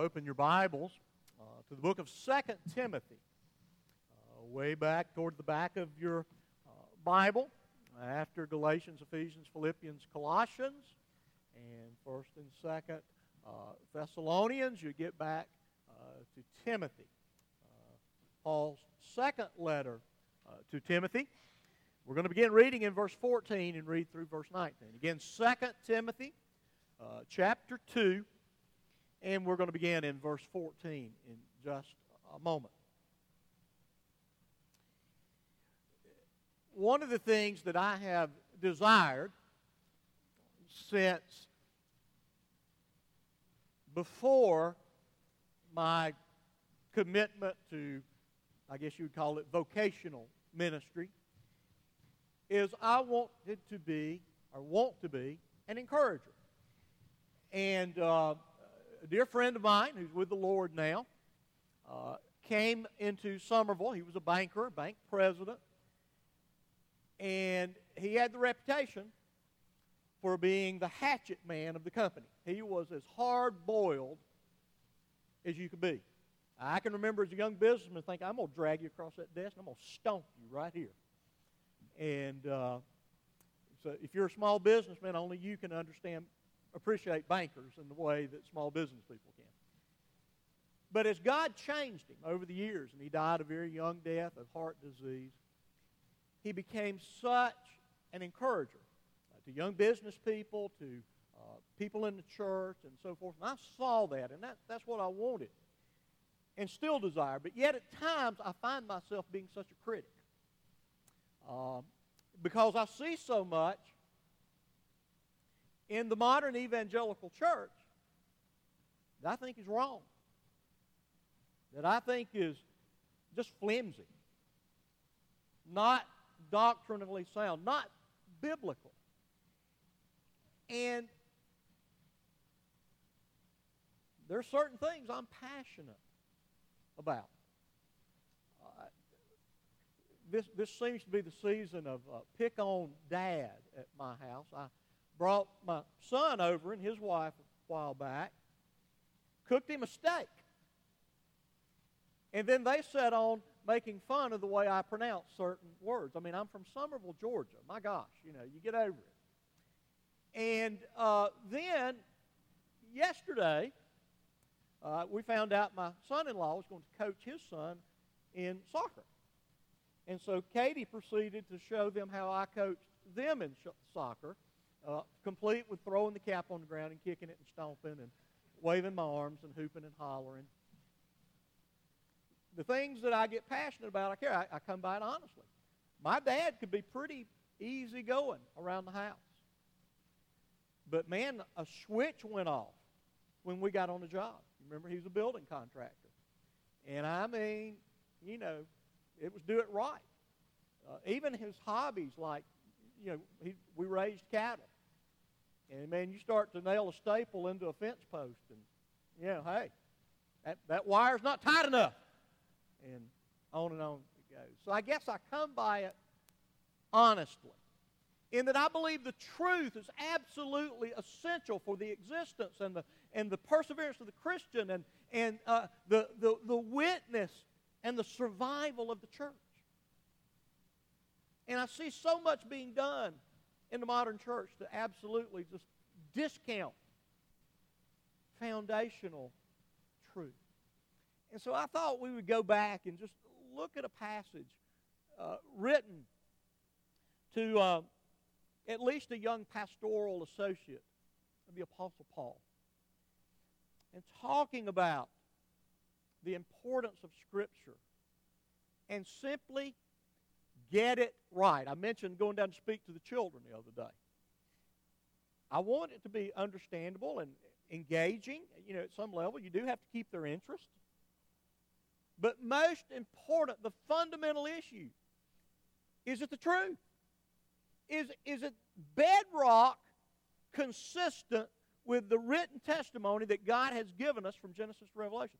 open your Bibles uh, to the book of Second Timothy. Uh, way back toward the back of your uh, Bible, after Galatians, Ephesians, Philippians, Colossians, and 1st and 2nd uh, Thessalonians, you get back uh, to Timothy. Uh, Paul's second letter to Timothy. We're going to begin reading in verse 14 and read through verse 19. Again, 2 Timothy chapter 2 and we're going to begin in verse 14 in just a moment. One of the things that I have desired since before my commitment to, I guess you would call it vocational ministry, is I wanted to be, or want to be, an encourager. And uh, a dear friend of mine who's with the Lord now uh, came into Summerville. He was a banker, bank president, and he had the reputation for being the hatchet man of the company. He was as hard boiled as you could be. I can remember as a young businessman thinking, I'm going to drag you across that desk and I'm going to stomp you right here. And uh, so if you're a small businessman, only you can understand appreciate bankers in the way that small business people can. But as God changed him over the years, and he died a very young death of heart disease, he became such an encourager uh, to young business people, to uh, people in the church, and so forth. And I saw that, and that, that's what I wanted and still desire. But yet at times I find myself being such a critic uh, because I see so much in the modern evangelical church that I think is wrong, that I think is just flimsy, not doctrinally sound, not biblical. And there are certain things I'm passionate about. Uh, this, this seems to be the season of uh, pick on dad at my house. I, brought my son over and his wife a while back, cooked him a steak. And then they set on making fun of the way I pronounce certain words. I mean, I'm from Summerville, Georgia. My gosh, you know, you get over it. And uh, then yesterday, uh, we found out my son-in-law was going to coach his son in soccer. And so Katie proceeded to show them how I coached them in sh- soccer uh, complete with throwing the cap on the ground and kicking it and stomping and waving my arms and hooping and hollering. The things that I get passionate about, I care. I, I come by it honestly. My dad could be pretty easygoing around the house. But man, a switch went off when we got on the job. Remember, he was a building contractor. And I mean, you know, it was do it right. Uh, even his hobbies, like, you know, he, we raised cattle. And man, you start to nail a staple into a fence post, and you know, hey, that, that wire's not tight enough. And on and on it goes. So I guess I come by it honestly. In that I believe the truth is absolutely essential for the existence and the, and the perseverance of the Christian and, and uh, the, the, the witness and the survival of the church. And I see so much being done in the modern church to absolutely just discount foundational truth. And so I thought we would go back and just look at a passage uh, written to uh, at least a young pastoral associate of the Apostle Paul and talking about the importance of Scripture and simply Get it right. I mentioned going down to speak to the children the other day. I want it to be understandable and engaging. You know, at some level, you do have to keep their interest. But most important, the fundamental issue is it the truth? Is, is it bedrock consistent with the written testimony that God has given us from Genesis to Revelation?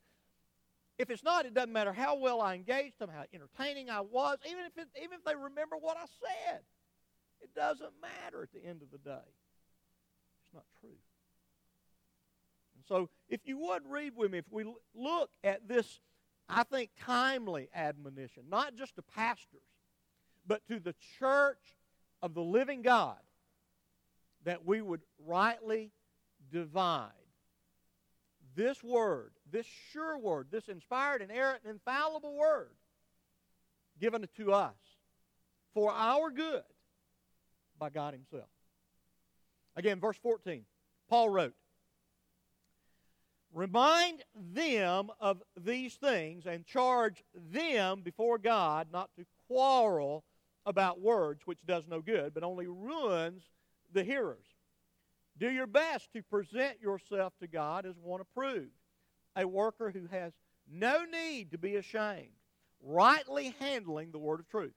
If it's not, it doesn't matter how well I engaged them, how entertaining I was, even if, it, even if they remember what I said. It doesn't matter at the end of the day. It's not true. And So if you would read with me, if we look at this, I think, timely admonition, not just to pastors, but to the church of the living God, that we would rightly divide this word, this sure word, this inspired, inerrant, and infallible word given to us for our good by God Himself. Again, verse 14, Paul wrote, Remind them of these things and charge them before God not to quarrel about words, which does no good, but only ruins the hearers. Do your best to present yourself to God as one approved, a worker who has no need to be ashamed, rightly handling the word of truth.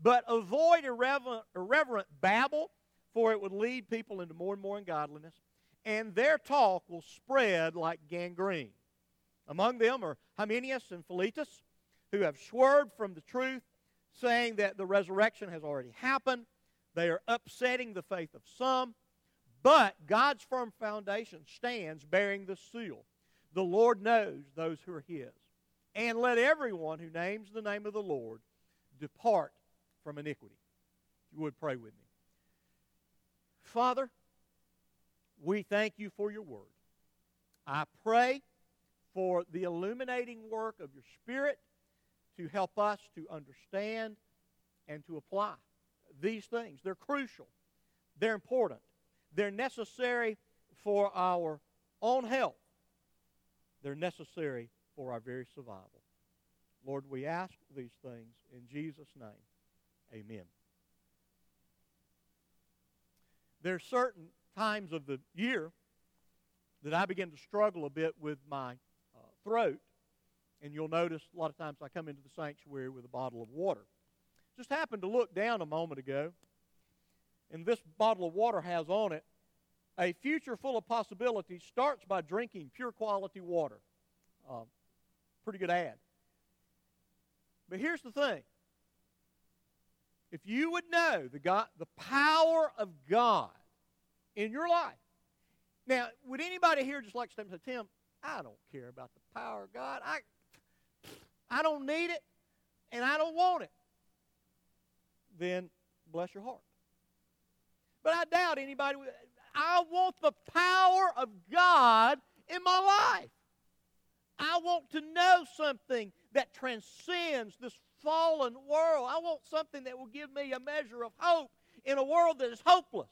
But avoid irreverent, irreverent babble, for it would lead people into more and more ungodliness, and their talk will spread like gangrene. Among them are Hymenaeus and Philetus, who have swerved from the truth, saying that the resurrection has already happened. They are upsetting the faith of some but God's firm foundation stands bearing the seal. The Lord knows those who are his. And let everyone who names the name of the Lord depart from iniquity. If you would pray with me. Father, we thank you for your word. I pray for the illuminating work of your Spirit to help us to understand and to apply these things. They're crucial, they're important. They're necessary for our own health. They're necessary for our very survival. Lord, we ask these things in Jesus' name. Amen. There are certain times of the year that I begin to struggle a bit with my uh, throat. And you'll notice a lot of times I come into the sanctuary with a bottle of water. Just happened to look down a moment ago and this bottle of water has on it a future full of possibilities starts by drinking pure quality water. Uh, pretty good ad. But here's the thing if you would know the, God, the power of God in your life, now, would anybody here just like to say, Tim, I don't care about the power of God. I, I don't need it, and I don't want it. Then bless your heart. But I doubt anybody. I want the power of God in my life. I want to know something that transcends this fallen world. I want something that will give me a measure of hope in a world that is hopeless.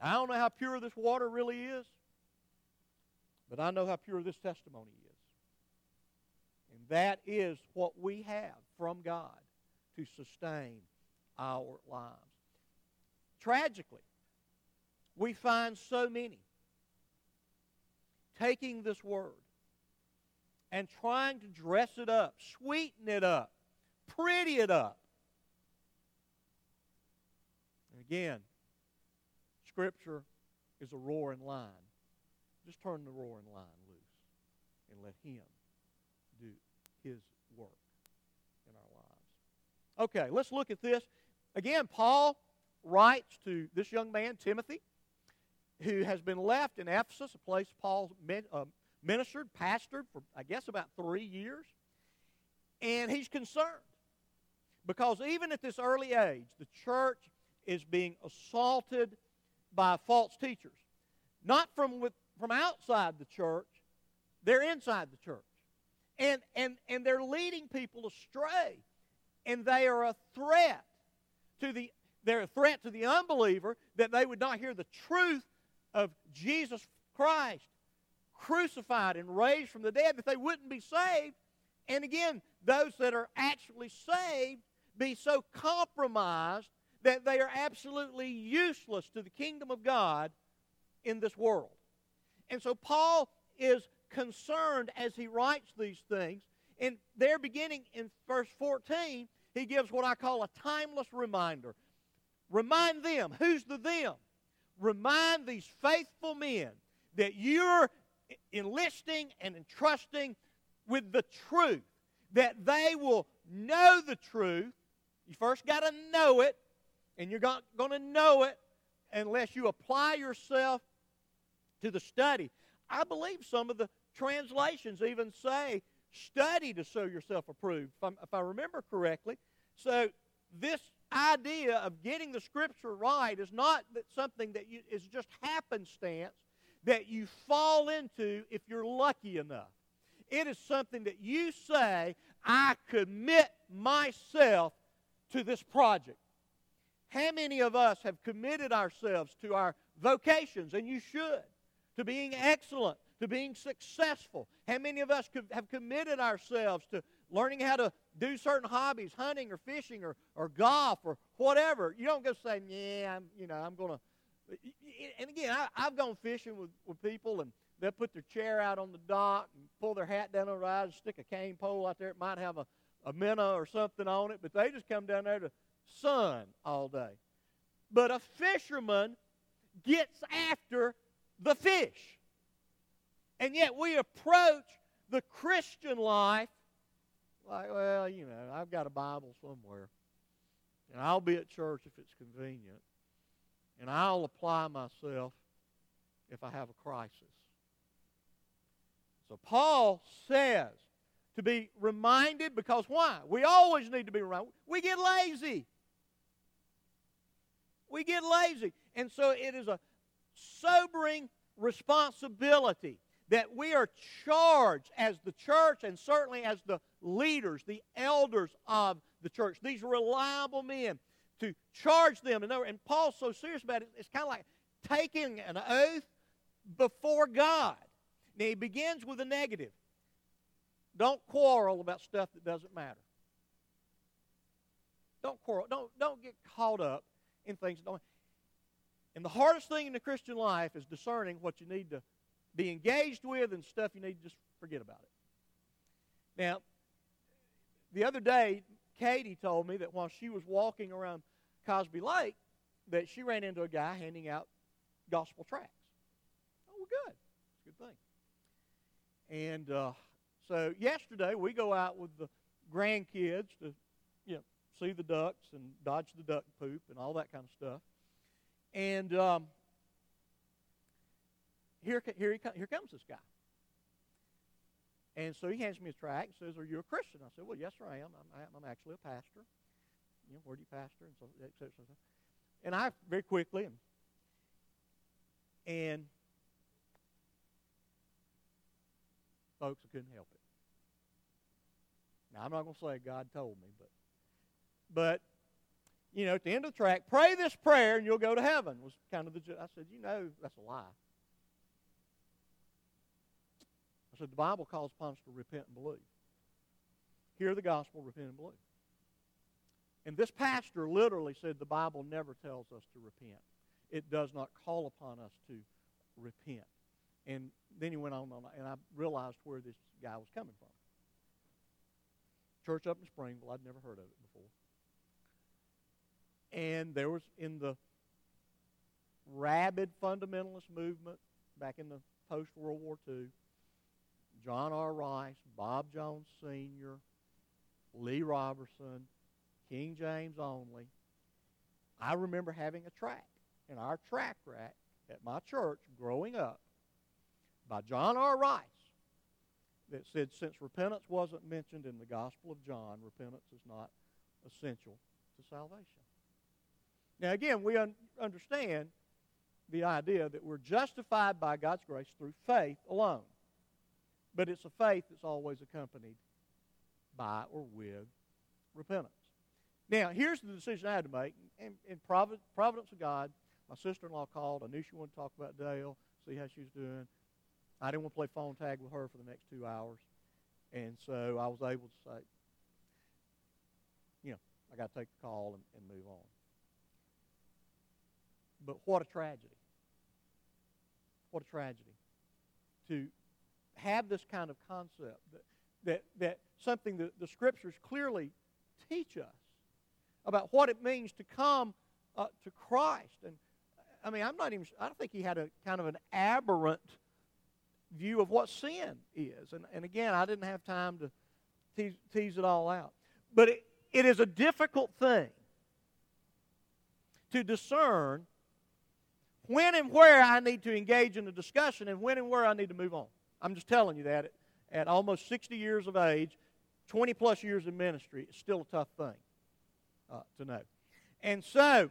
I don't know how pure this water really is, but I know how pure this testimony is. And that is what we have from God to sustain our lives. Tragically, we find so many taking this word and trying to dress it up, sweeten it up, pretty it up. And again, Scripture is a roaring lion. Just turn the roaring lion loose and let Him do His work in our lives. Okay, let's look at this. Again, Paul writes to this young man, Timothy, who has been left in Ephesus, a place Paul uh, ministered, pastored for, I guess, about three years. And he's concerned because even at this early age, the church is being assaulted by false teachers. Not from, with, from outside the church, they're inside the church. And, and, and they're leading people astray. And they are a threat to the they're a threat to the unbeliever that they would not hear the truth of Jesus Christ crucified and raised from the dead, that they wouldn't be saved. And again, those that are actually saved be so compromised that they are absolutely useless to the kingdom of God in this world. And so Paul is concerned as he writes these things. And there, beginning in verse 14, he gives what I call a timeless reminder Remind them. Who's the them? Remind these faithful men that you're enlisting and entrusting with the truth, that they will know the truth. You first got to know it, and you're not going to know it unless you apply yourself to the study. I believe some of the translations even say, study to show yourself approved, if, if I remember correctly. So, this idea of getting the Scripture right is not that something that you, is just happenstance that you fall into if you're lucky enough. It is something that you say, I commit myself to this project. How many of us have committed ourselves to our vocations, and you should, to being excellent, to being successful? How many of us have committed ourselves to learning how to do certain hobbies, hunting or fishing or, or golf or whatever? You don't go say, yeah, I'm, you know, I'm going to. And again, I, I've gone fishing with, with people, and they'll put their chair out on the dock and pull their hat down on the and stick a cane pole out there. It might have a, a minnow or something on it, but they just come down there to sun all day. But a fisherman gets after the fish. And yet we approach the Christian life like, well, you know, I've got a Bible somewhere. And I'll be at church if it's convenient. And I'll apply myself if I have a crisis. So Paul says to be reminded because why? We always need to be reminded. We get lazy. We get lazy. And so it is a sobering responsibility that we are charged as the church and certainly as the leaders, the elders of the church, these reliable men, to charge them. And, and Paul's so serious about it, it's kind of like taking an oath before God. Now, he begins with a negative. Don't quarrel about stuff that doesn't matter. Don't quarrel. Don't, don't get caught up in things that don't. And the hardest thing in the Christian life is discerning what you need to be engaged with and stuff you need to just forget about it. Now, the other day, Katie told me that while she was walking around Cosby Lake, that she ran into a guy handing out gospel tracts. Oh, well, good. It's a good thing. And uh, so yesterday, we go out with the grandkids to you know, see the ducks and dodge the duck poop and all that kind of stuff. And um, here, here, he, here comes this guy. And so he hands me his tract and says, Are you a Christian? I said, Well, yes, sir, I am. I'm, I'm actually a pastor. You know, where do you pastor? And so, et cetera, et cetera. And I very quickly, and, and folks, I couldn't help it. Now, I'm not going to say God told me, but, but, you know, at the end of the tract, pray this prayer and you'll go to heaven was kind of the, I said, you know, that's a lie. Said the Bible calls upon us to repent and believe. Hear the gospel, repent and believe. And this pastor literally said the Bible never tells us to repent. It does not call upon us to repent. And then he went on, and I realized where this guy was coming from. Church up in Springville, I'd never heard of it before. And there was in the rabid fundamentalist movement back in the post World War II, John R. Rice, Bob Jones Sr., Lee Roberson, King James only. I remember having a tract in our tract rack at my church growing up by John R. Rice that said since repentance wasn't mentioned in the Gospel of John, repentance is not essential to salvation. Now, again, we un- understand the idea that we're justified by God's grace through faith alone. But it's a faith that's always accompanied by or with repentance. Now, here's the decision I had to make. In, in providence of God, my sister-in-law called. I knew she wanted to talk about Dale, see how she was doing. I didn't want to play phone tag with her for the next two hours. And so I was able to say, you know, I got to take the call and, and move on. But what a tragedy. What a tragedy to have this kind of concept that, that, that something that the scriptures clearly teach us about what it means to come uh, to Christ. And I mean, I'm not even, I don't think he had a kind of an aberrant view of what sin is. And, and again, I didn't have time to tease, tease it all out. But it, it is a difficult thing to discern when and where I need to engage in a discussion and when and where I need to move on. I'm just telling you that at, almost 60 years of age, 20 plus years in ministry, it's still a tough thing uh, to know. And so,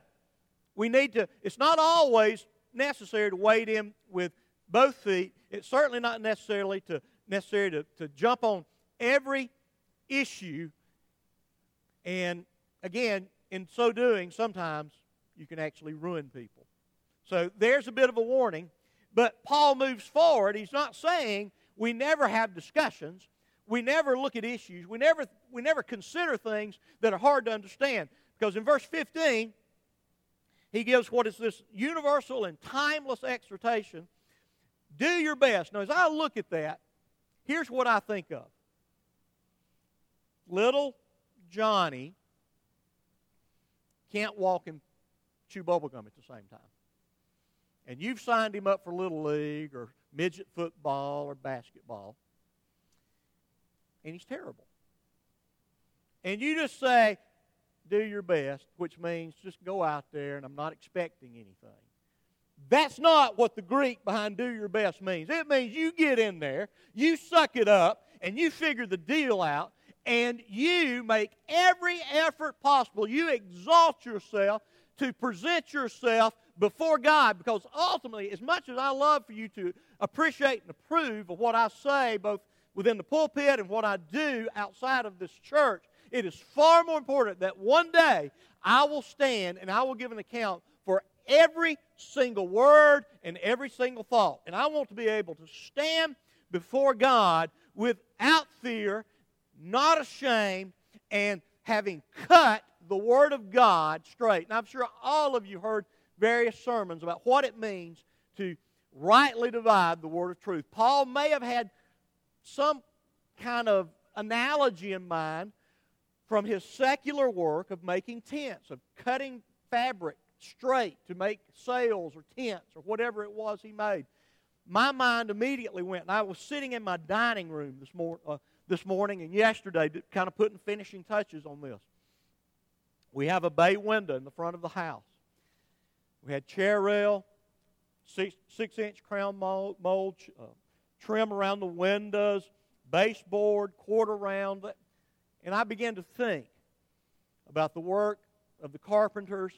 we need to, it's not always necessary to wade in with both feet. It's certainly not necessarily to necessary to, to jump on every issue. And again, in so doing, sometimes you can actually ruin people. So there's a bit of a warning. But Paul moves forward. He's not saying we never have discussions. We never look at issues. We never, we never consider things that are hard to understand. Because in verse 15, he gives what is this universal and timeless exhortation do your best. Now, as I look at that, here's what I think of little Johnny can't walk and chew bubblegum at the same time. And you've signed him up for Little League or midget football or basketball. And he's terrible. And you just say, do your best, which means just go out there and I'm not expecting anything. That's not what the Greek behind do your best means. It means you get in there, you suck it up, and you figure the deal out, and you make every effort possible. You exalt yourself to present yourself before God because ultimately, as much as I love for you to appreciate and approve of what I say, both within the pulpit and what I do outside of this church, it is far more important that one day I will stand and I will give an account for every single word and every single thought. And I want to be able to stand before God without fear, not ashamed, and having cut the Word of God straight. And I'm sure all of you heard various sermons about what it means to rightly divide the Word of truth. Paul may have had some kind of analogy in mind from his secular work of making tents, of cutting fabric straight to make sails or tents or whatever it was he made. My mind immediately went, and I was sitting in my dining room this, mor- uh, this morning and yesterday, kind of putting finishing touches on this. We have a bay window in the front of the house. We had chair rail, six, six inch crown mold, mold uh, trim around the windows, baseboard, quarter round. And I began to think about the work of the carpenters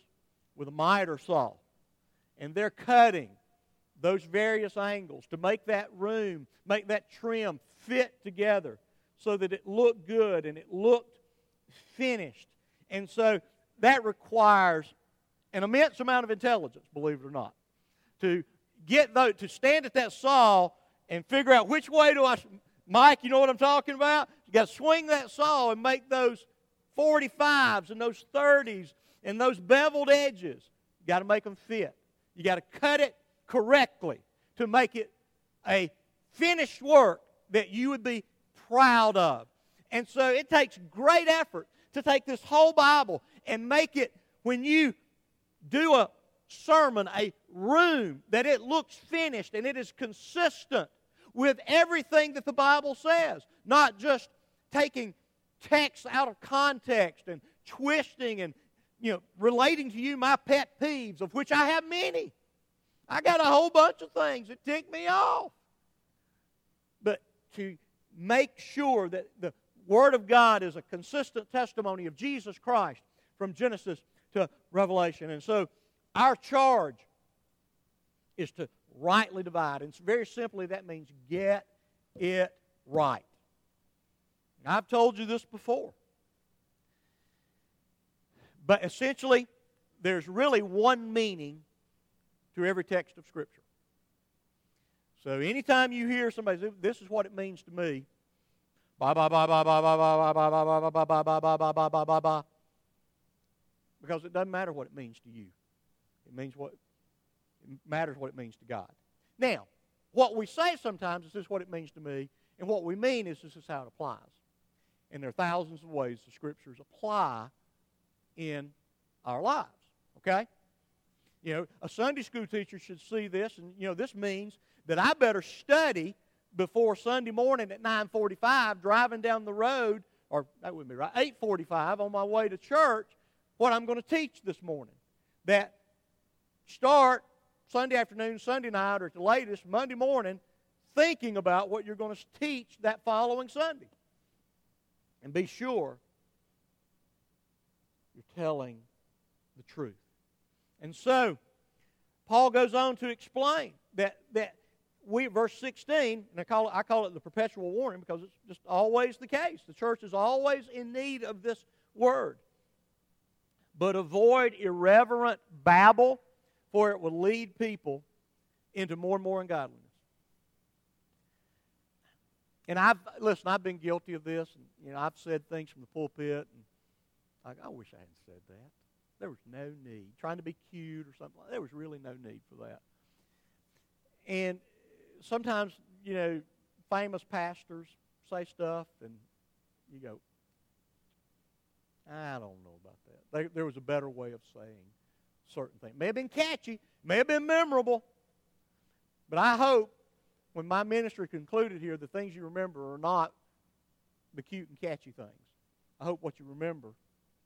with a miter saw. And they're cutting those various angles to make that room, make that trim fit together so that it looked good and it looked finished. And so that requires an immense amount of intelligence, believe it or not, to get those, to stand at that saw and figure out which way do I, Mike, you know what I'm talking about? You got to swing that saw and make those 45s and those 30s and those beveled edges. You got to make them fit. You got to cut it correctly to make it a finished work that you would be proud of. And so it takes great effort to take this whole Bible and make it, when you do a sermon, a room, that it looks finished and it is consistent with everything that the Bible says. Not just taking text out of context and twisting and you know relating to you my pet peeves, of which I have many. I got a whole bunch of things that tick me off. But to make sure that the Word of God is a consistent testimony of Jesus Christ from Genesis to Revelation. And so our charge is to rightly divide. And very simply, that means get it right. And I've told you this before. But essentially, there's really one meaning to every text of Scripture. So anytime you hear somebody say, this is what it means to me, blah, blah, blah, blah, blah, blah, blah, blah, blah, blah, blah, blah, blah, blah, blah, blah, blah, blah, blah, because it doesn't matter what it means to you. It means what it matters what it means to God. Now, what we say sometimes is this is what it means to me, and what we mean is this is how it applies. And there are thousands of ways the scriptures apply in our lives. Okay? You know, a Sunday school teacher should see this, and you know, this means that I better study before Sunday morning at 9:45, driving down the road, or that wouldn't be right, 8:45 on my way to church, what I'm going to teach this morning. That start Sunday afternoon, Sunday night, or at the latest Monday morning, thinking about what you're going to teach that following Sunday. And be sure you're telling the truth. And so, Paul goes on to explain that, that we, verse 16, and I call, it, I call it the perpetual warning because it's just always the case. The church is always in need of this word. But avoid irreverent babble, for it will lead people into more and more ungodliness. And I've listen, I've been guilty of this, and you know, I've said things from the pulpit, and like, I wish I hadn't said that. There was no need. Trying to be cute or something. There was really no need for that. And sometimes, you know, famous pastors say stuff, and you go, I don't know about that. They, there was a better way of saying certain things. May have been catchy, may have been memorable, but I hope when my ministry concluded here, the things you remember are not the cute and catchy things. I hope what you remember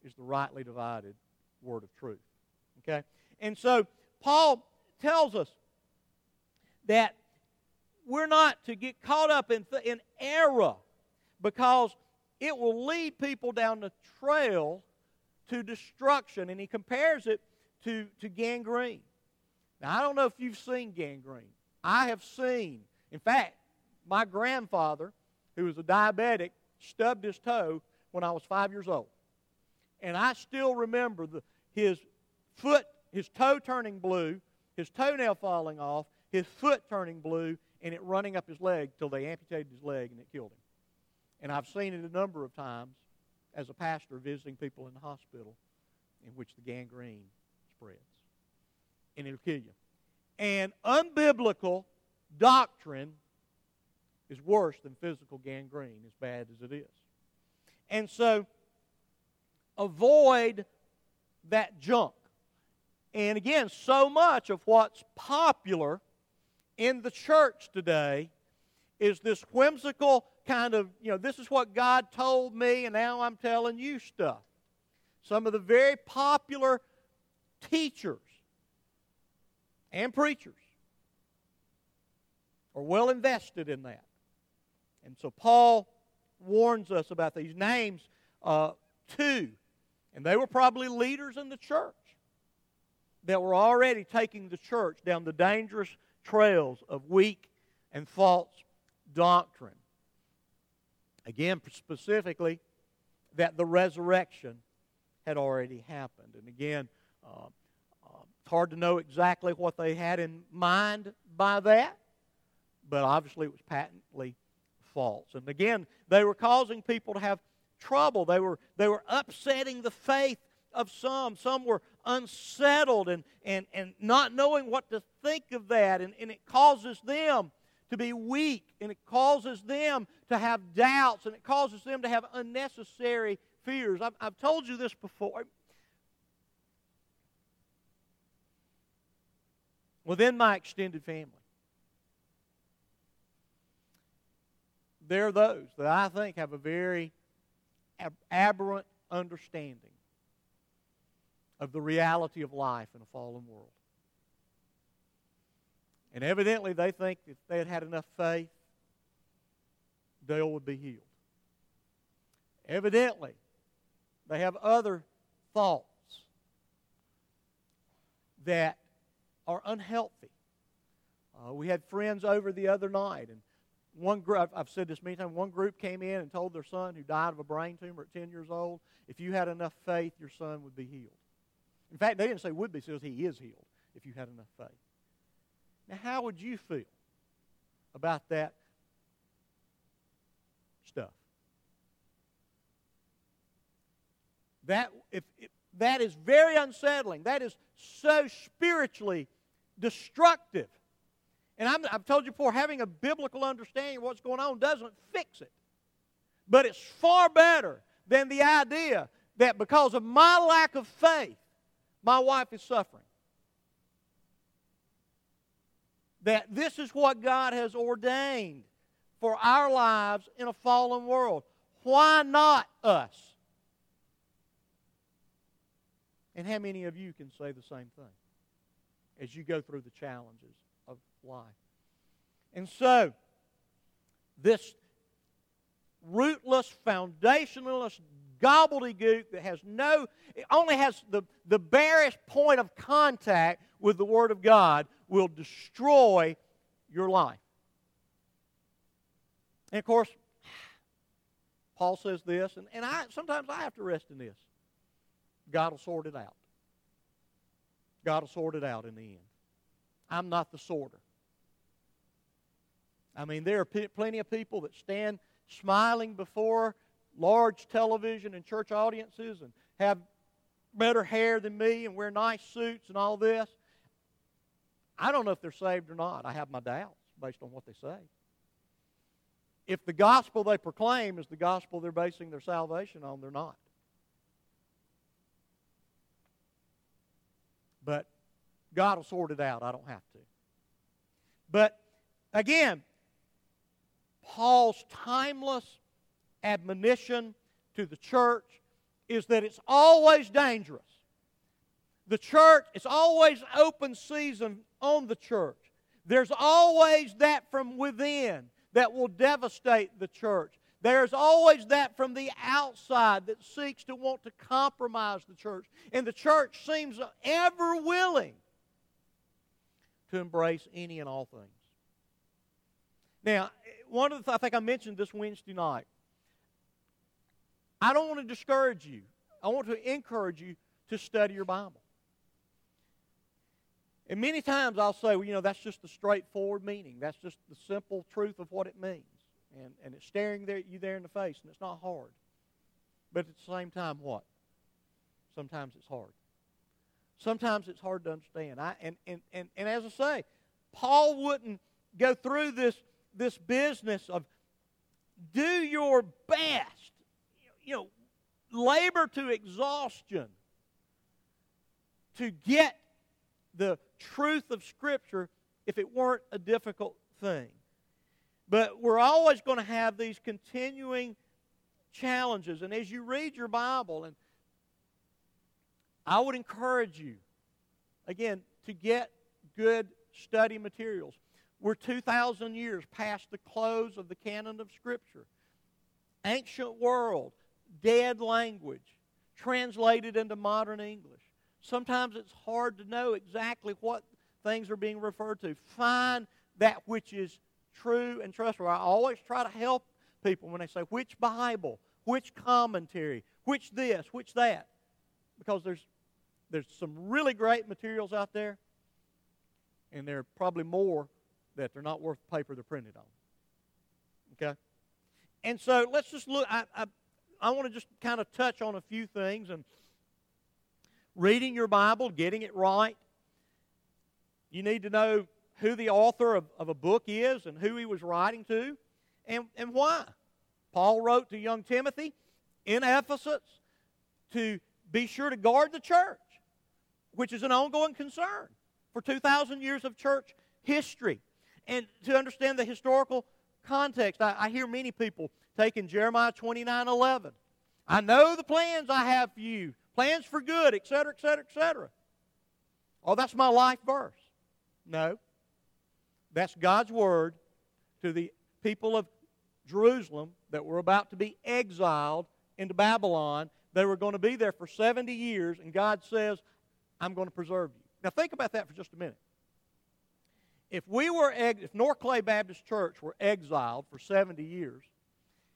is the rightly divided word of truth. Okay? And so Paul tells us that we're not to get caught up in, th- in error because it will lead people down the trail to destruction. And he compares it to, to gangrene. Now, I don't know if you've seen gangrene. I have seen. In fact, my grandfather, who was a diabetic, stubbed his toe when I was five years old. And I still remember the, his foot, his toe turning blue, his toenail falling off, his foot turning blue, and it running up his leg till they amputated his leg and it killed him. And I've seen it a number of times as a pastor visiting people in the hospital in which the gangrene spreads. And it'll kill you. And unbiblical doctrine is worse than physical gangrene, as bad as it is. And so, avoid that junk. And again, so much of what's popular in the church today is this whimsical kind of, you know, this is what God told me, and now I'm telling you stuff. Some of the very popular teachers and preachers are well invested in that. And so Paul warns us about these names uh, two, and they were probably leaders in the church that were already taking the church down the dangerous trails of weak and false doctrine. Again, specifically, that the resurrection had already happened. And again, uh, uh, it's hard to know exactly what they had in mind by that, but obviously it was patently false. And again, they were causing people to have trouble. They were, they were upsetting the faith of some. Some were unsettled and, and, and not knowing what to think of that. And, and it causes them to be weak, and it causes them to have doubts, and it causes them to have unnecessary fears. I've, I've told you this before. Within my extended family, there are those that I think have a very ab- aberrant understanding of the reality of life in a fallen world. And evidently, they think if they had had enough faith, Dale would be healed. Evidently, they have other thoughts that are unhealthy. Uh, we had friends over the other night, and one group, I've said this many times, one group came in and told their son who died of a brain tumor at 10 years old, if you had enough faith, your son would be healed. In fact, they didn't say would be, says he is healed if you had enough faith. Now, how would you feel about that stuff? That, if, if, that is very unsettling. That is so spiritually destructive. And i have told you before, having a biblical understanding of what's going on doesn't fix it. But it's far better than the idea that because of my lack of faith, my wife is suffering. That this is what God has ordained for our lives in a fallen world. Why not us? And how many of you can say the same thing? as you go through the challenges of life. And so, this rootless, foundationalist gobbledygook that has no, it only has the, the barest point of contact with the Word of God will destroy your life. And of course, Paul says this, and, and I sometimes I have to rest in this. God will sort it out. God will sort it out in the end. I'm not the sorter. I mean, there are p- plenty of people that stand smiling before large television and church audiences and have better hair than me and wear nice suits and all this. I don't know if they're saved or not. I have my doubts based on what they say. If the gospel they proclaim is the gospel they're basing their salvation on, they're not. But God will sort it out. I don't have to. But again, Paul's timeless admonition to the church is that it's always dangerous. The church, it's always open season on the church. There's always that from within that will devastate the church. There's always that from the outside that seeks to want to compromise the church. And the church seems ever willing to embrace any and all things. Now, one of the th- I think I mentioned this Wednesday night. I don't want to discourage you. I want to encourage you to study your Bible. And many times I'll say, well, you know, that's just the straightforward meaning. That's just the simple truth of what it means. And, and it's staring there, you there in the face, and it's not hard. But at the same time, what? Sometimes it's hard. Sometimes it's hard to understand. I, and, and, and, and as I say, Paul wouldn't go through this, this business of do your best, you know, labor to exhaustion to get the truth of Scripture if it weren't a difficult thing. But we're always going to have these continuing challenges. And as you read your Bible, and I would encourage you, again, to get good study materials. We're 2,000 years past the close of the canon of Scripture. Ancient world, dead language, translated into modern English. Sometimes it's hard to know exactly what things are being referred to. Find that which is true and trustworthy. I always try to help people when they say, which Bible, which commentary, which this, which that. Because there's, there's some really great materials out there, and there are probably more that they're not worth the paper they're printed on. Okay? And so let's just look. I, I, I want to just kind of touch on a few things and reading your Bible, getting it right. You need to know who the author of, of a book is and who he was writing to and, and why. Paul wrote to young Timothy in Ephesus to be sure to guard the church, which is an ongoing concern for 2,000 years of church history. And to understand the historical context, I, I hear many people taking Jeremiah 29 11. I know the plans I have for you, plans for good, etc., etc., etc. Oh, that's my life verse. No. That's God's word to the people of Jerusalem that were about to be exiled into Babylon. They were going to be there for 70 years, and God says, I'm going to preserve you. Now, think about that for just a minute. If we were, if North Clay Baptist Church were exiled for 70 years,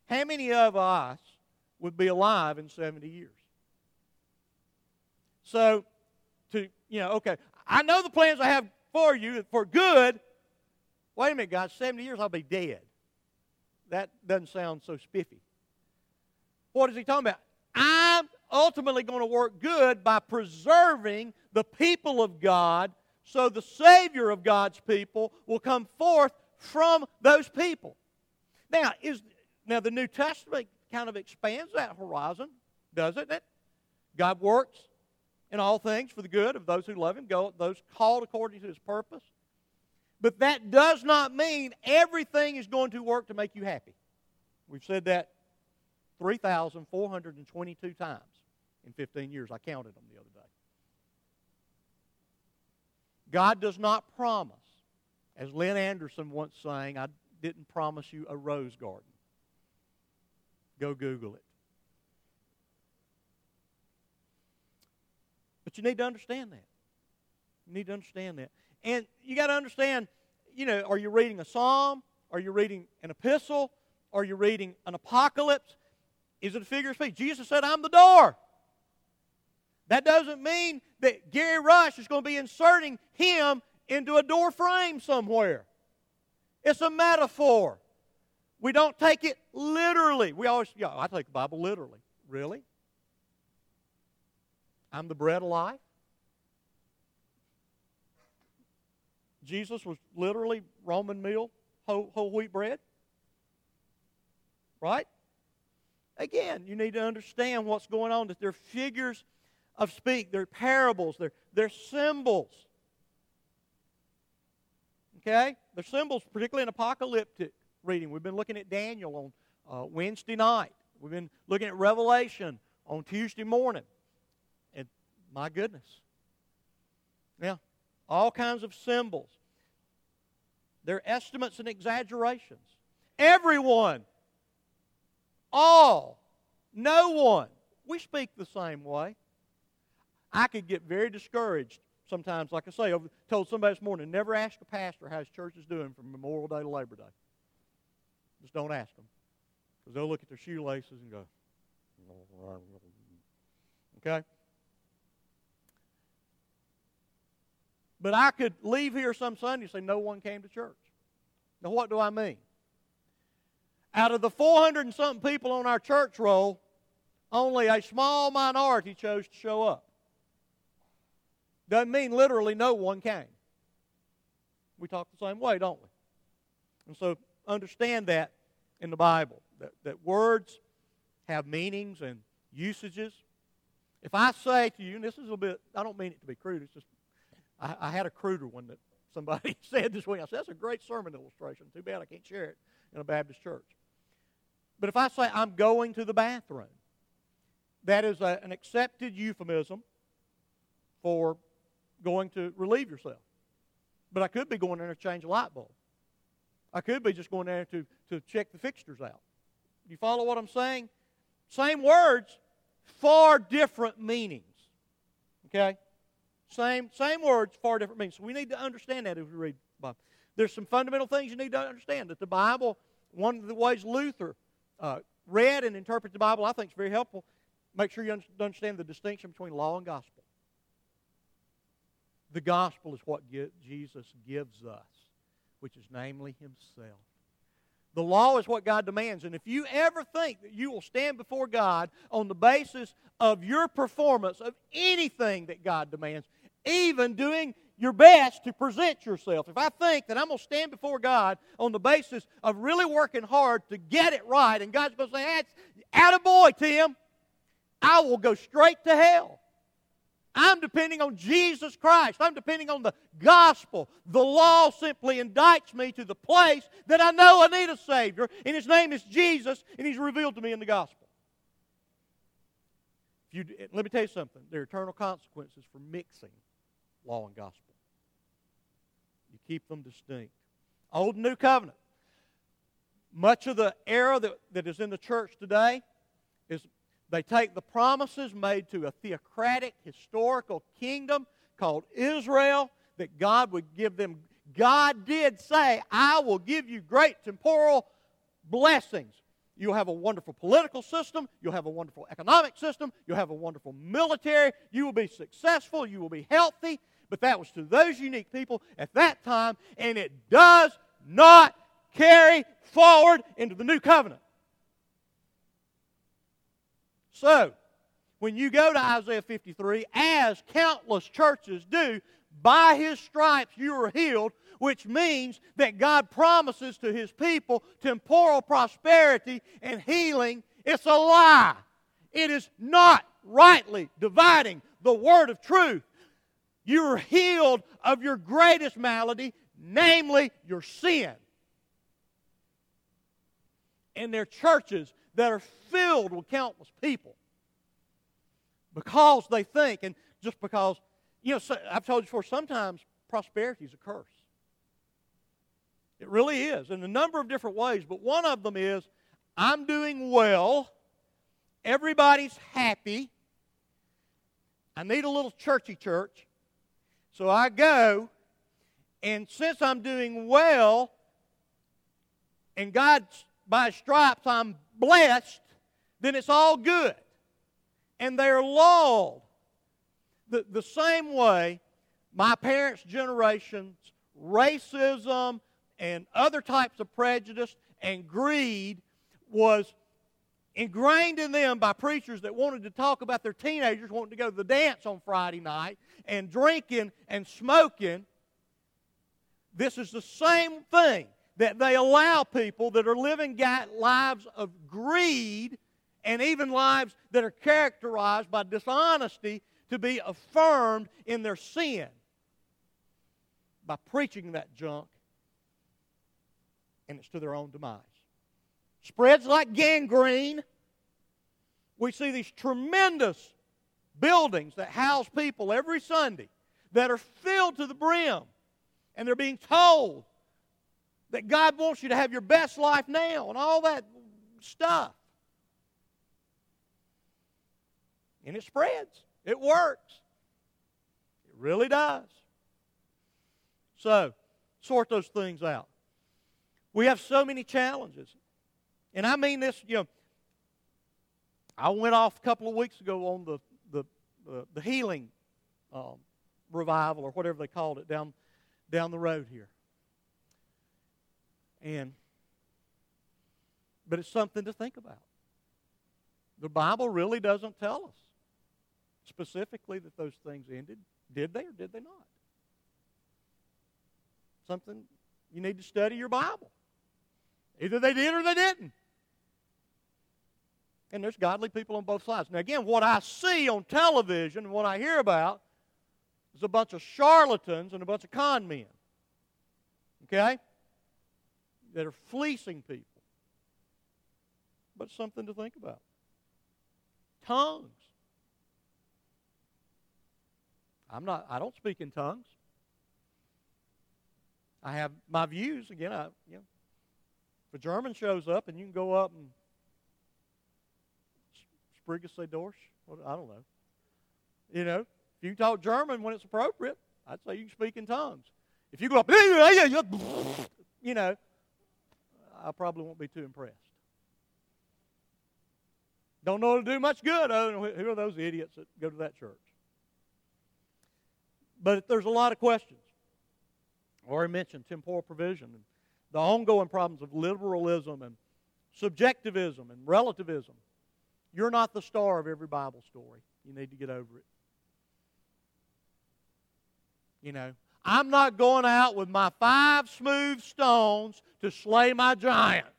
how many of us would be alive in 70 years? So, to, you know, okay, I know the plans I have for you for good. Wait a minute, God, 70 years I'll be dead. That doesn't sound so spiffy. What is he talking about? I'm ultimately going to work good by preserving the people of God so the Savior of God's people will come forth from those people. Now, is now the New Testament kind of expands that horizon, doesn't it? God works in all things for the good of those who love Him, go, those called according to His purpose. But that does not mean everything is going to work to make you happy. We've said that 3,422 times in 15 years. I counted them the other day. God does not promise, as Lynn Anderson once sang, I didn't promise you a rose garden. Go Google it. But you need to understand that. You need to understand that. And you got to understand, you know, are you reading a psalm? Are you reading an epistle? Are you reading an apocalypse? Is it a figure of speech? Jesus said, I'm the door. That doesn't mean that Gary Rush is going to be inserting him into a door frame somewhere. It's a metaphor. We don't take it literally. We always, yeah, I take the Bible literally. Really? I'm the bread of life? Jesus was literally Roman meal, whole, whole wheat bread? Right? Again, you need to understand what's going on, that they're figures of speak, they're parables, they're, they're symbols. Okay? They're symbols, particularly in apocalyptic reading. We've been looking at Daniel on uh, Wednesday night. We've been looking at Revelation on Tuesday morning. My goodness. Yeah, all kinds of symbols. They're estimates and exaggerations. Everyone, all, no one. We speak the same way. I could get very discouraged sometimes, like I say, I told somebody this morning, never ask a pastor how his church is doing from Memorial Day to Labor Day. Just don't ask them. Because they'll look at their shoelaces and go, okay? But I could leave here some Sunday and say, no one came to church. Now, what do I mean? Out of the 400 and something people on our church roll, only a small minority chose to show up. Doesn't mean literally no one came. We talk the same way, don't we? And so understand that in the Bible, that, that words have meanings and usages. If I say to you, and this is a bit, I don't mean it to be crude, it's just, I, I had a cruder one that somebody said this week. I said, that's a great sermon illustration. Too bad I can't share it in a Baptist church. But if I say, I'm going to the bathroom, that is a, an accepted euphemism for going to relieve yourself. But I could be going there to change a light bulb. I could be just going there to, to check the fixtures out. You follow what I'm saying? Same words, far different meanings. Okay? Same, same words, far different meanings. So we need to understand that as we read the Bible. There's some fundamental things you need to understand. That the Bible, one of the ways Luther uh, read and interpreted the Bible, I think is very helpful. Make sure you understand the distinction between law and gospel. The gospel is what Jesus gives us, which is namely Himself. The law is what God demands. And if you ever think that you will stand before God on the basis of your performance of anything that God demands, even doing your best to present yourself, if I think that I'm going to stand before God on the basis of really working hard to get it right, and God's going to say, That's out of boy, Tim, I will go straight to hell. I'm depending on Jesus Christ. I'm depending on the gospel. The law simply indicts me to the place that I know I need a Savior, and His name is Jesus, and He's revealed to me in the gospel. You, let me tell you something. There are eternal consequences for mixing law and gospel. You keep them distinct. Old and New Covenant. Much of the error that, that is in the church today is they take the promises made to a theocratic, historical kingdom called Israel that God would give them. God did say, I will give you great temporal blessings. You'll have a wonderful political system. You'll have a wonderful economic system. You'll have a wonderful military. You will be successful. You will be healthy. But that was to those unique people at that time, and it does not carry forward into the new covenant. So, when you go to Isaiah 53, as countless churches do, by his stripes you are healed, which means that God promises to his people temporal prosperity and healing. It's a lie. It is not rightly dividing the word of truth. You are healed of your greatest malady, namely your sin. And there are churches that are filled with countless people because they think, and just because, you know, I've told you before, sometimes prosperity is a curse. It really is in a number of different ways, but one of them is I'm doing well, everybody's happy. I need a little churchy church. So I go, and since I'm doing well, and God, by stripes, I'm blessed, then it's all good. And they're lulled. The, the same way my parents' generation's racism and other types of prejudice and greed was ingrained in them by preachers that wanted to talk about their teenagers wanting to go to the dance on Friday night and drinking and smoking. This is the same thing that they allow people that are living lives of greed and even lives that are characterized by dishonesty to be affirmed in their sin by preaching that junk, and it's to their own demise. Spreads like gangrene. We see these tremendous buildings that house people every Sunday that are filled to the brim, and they're being told that God wants you to have your best life now and all that stuff. And it spreads, it works. It really does. So, sort those things out. We have so many challenges. And I mean this, you know, I went off a couple of weeks ago on the, the, uh, the healing um, revival or whatever they called it down, down the road here. And, but it's something to think about. The Bible really doesn't tell us specifically that those things ended. Did they or did they not? Something you need to study your Bible. Either they did or they didn't. And there's godly people on both sides. Now, again, what I see on television and what I hear about is a bunch of charlatans and a bunch of con men. Okay? That are fleecing people. But something to think about. Tongues. I'm not, I don't speak in tongues. I have my views. Again, I, you know, if a German shows up and you can go up and I don't know. You know, if you talk German when it's appropriate, I'd say you can speak in tongues. If you go up, you know, I probably won't be too impressed. Don't know to do much good. Oh, who are those idiots that go to that church? But there's a lot of questions. I already mentioned temporal provision and the ongoing problems of liberalism and subjectivism and relativism. You're not the star of every Bible story. You need to get over it. You know, I'm not going out with my five smooth stones to slay my giants.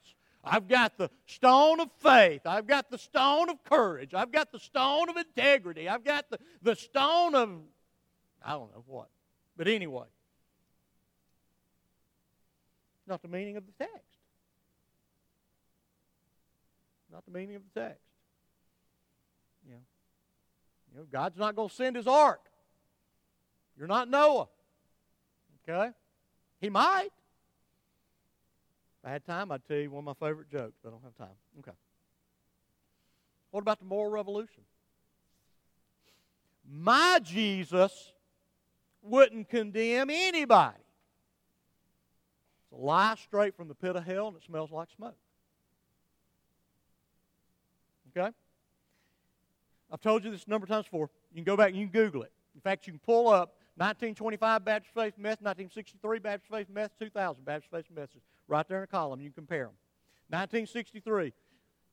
I've got the stone of faith. I've got the stone of courage. I've got the stone of integrity. I've got the, the stone of, I don't know what. But anyway, not the meaning of the text. Not the meaning of the text. You know, God's not going to send his ark. You're not Noah. Okay? He might. If I had time, I'd tell you one of my favorite jokes, but I don't have time. Okay. What about the moral revolution? My Jesus wouldn't condemn anybody. It's a lie straight from the pit of hell, and it smells like smoke. Okay? I've told you this a number of times before. You can go back and you can Google it. In fact, you can pull up 1925 Baptist Faith Message, 1963 Baptist Faith Message, 2000 Baptist Faith Message. Right there in a column. You can compare them. 1963.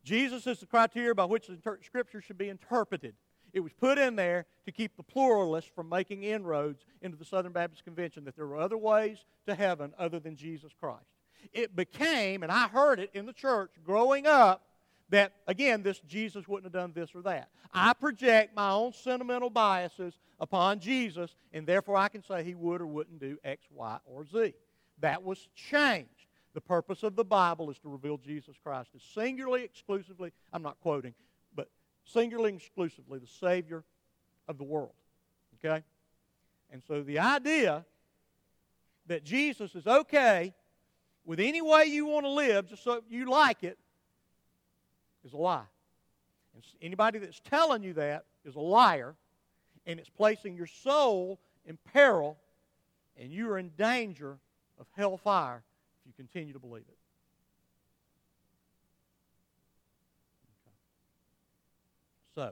Jesus is the criteria by which the inter- Scripture should be interpreted. It was put in there to keep the pluralists from making inroads into the Southern Baptist Convention, that there were other ways to heaven other than Jesus Christ. It became, and I heard it in the church growing up, that, again, this Jesus wouldn't have done this or that. I project my own sentimental biases upon Jesus, and therefore I can say he would or wouldn't do X, Y, or Z. That was changed. The purpose of the Bible is to reveal Jesus Christ as singularly, exclusively, I'm not quoting, but singularly exclusively the Savior of the world. Okay? And so the idea that Jesus is okay with any way you want to live, just so you like it, is a lie. And anybody that's telling you that is a liar, and it's placing your soul in peril, and you are in danger of hellfire if you continue to believe it. So,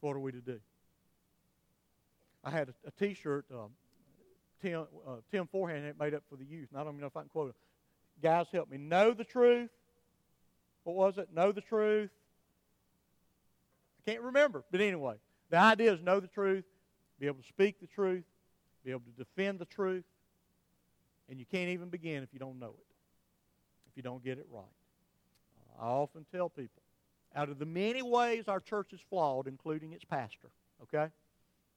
what are we to do? I had a a T-shirt. Um, Tim, uh, Tim Forehand had made up for the youth, and I don't even know if I can quote it. Guys, help me. Know the truth. What was it? Know the truth. I can't remember, but anyway, the idea is know the truth, be able to speak the truth, be able to defend the truth, and you can't even begin if you don't know it, if you don't get it right. I often tell people, out of the many ways our church is flawed, including its pastor, okay?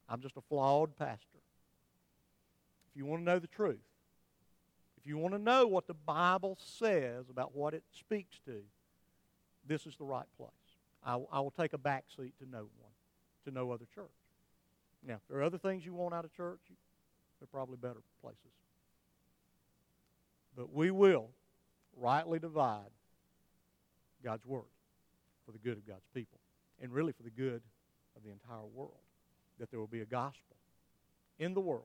I'm just a flawed pastor. If you want to know the truth, if you want to know what the Bible says about what it speaks to, this is the right place. I, I will take a back seat to no one, to no other church. Now, if there are other things you want out of church, there are probably better places. But we will rightly divide God's Word for the good of God's people and really for the good of the entire world. That there will be a gospel in the world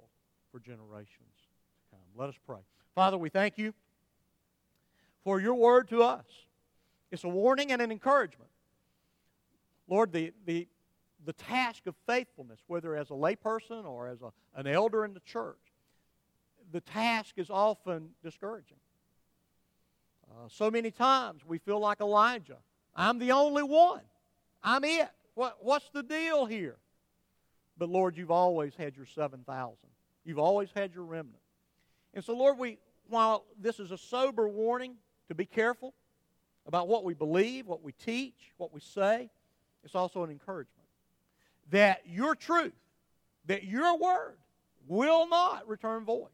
for generations to come. Let us pray. Father, we thank you for your word to us. It's a warning and an encouragement. Lord, the, the, the task of faithfulness, whether as a layperson or as a, an elder in the church, the task is often discouraging. Uh, so many times we feel like Elijah. I'm the only one. I'm it. What, what's the deal here? But Lord, you've always had your 7,000. You've always had your remnant. And so, Lord, we, while this is a sober warning to be careful about what we believe, what we teach, what we say, it's also an encouragement that your truth, that your word will not return void.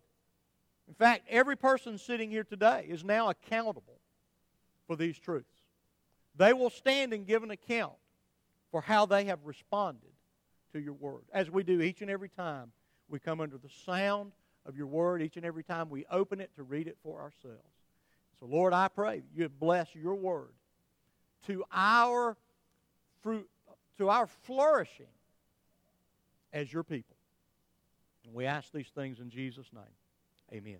In fact, every person sitting here today is now accountable for these truths. They will stand and give an account for how they have responded to your word, as we do each and every time we come under the sound of your word, each and every time we open it to read it for ourselves. So, Lord, I pray you bless your word to our fruit, to our flourishing as your people. And we ask these things in Jesus' name. Amen.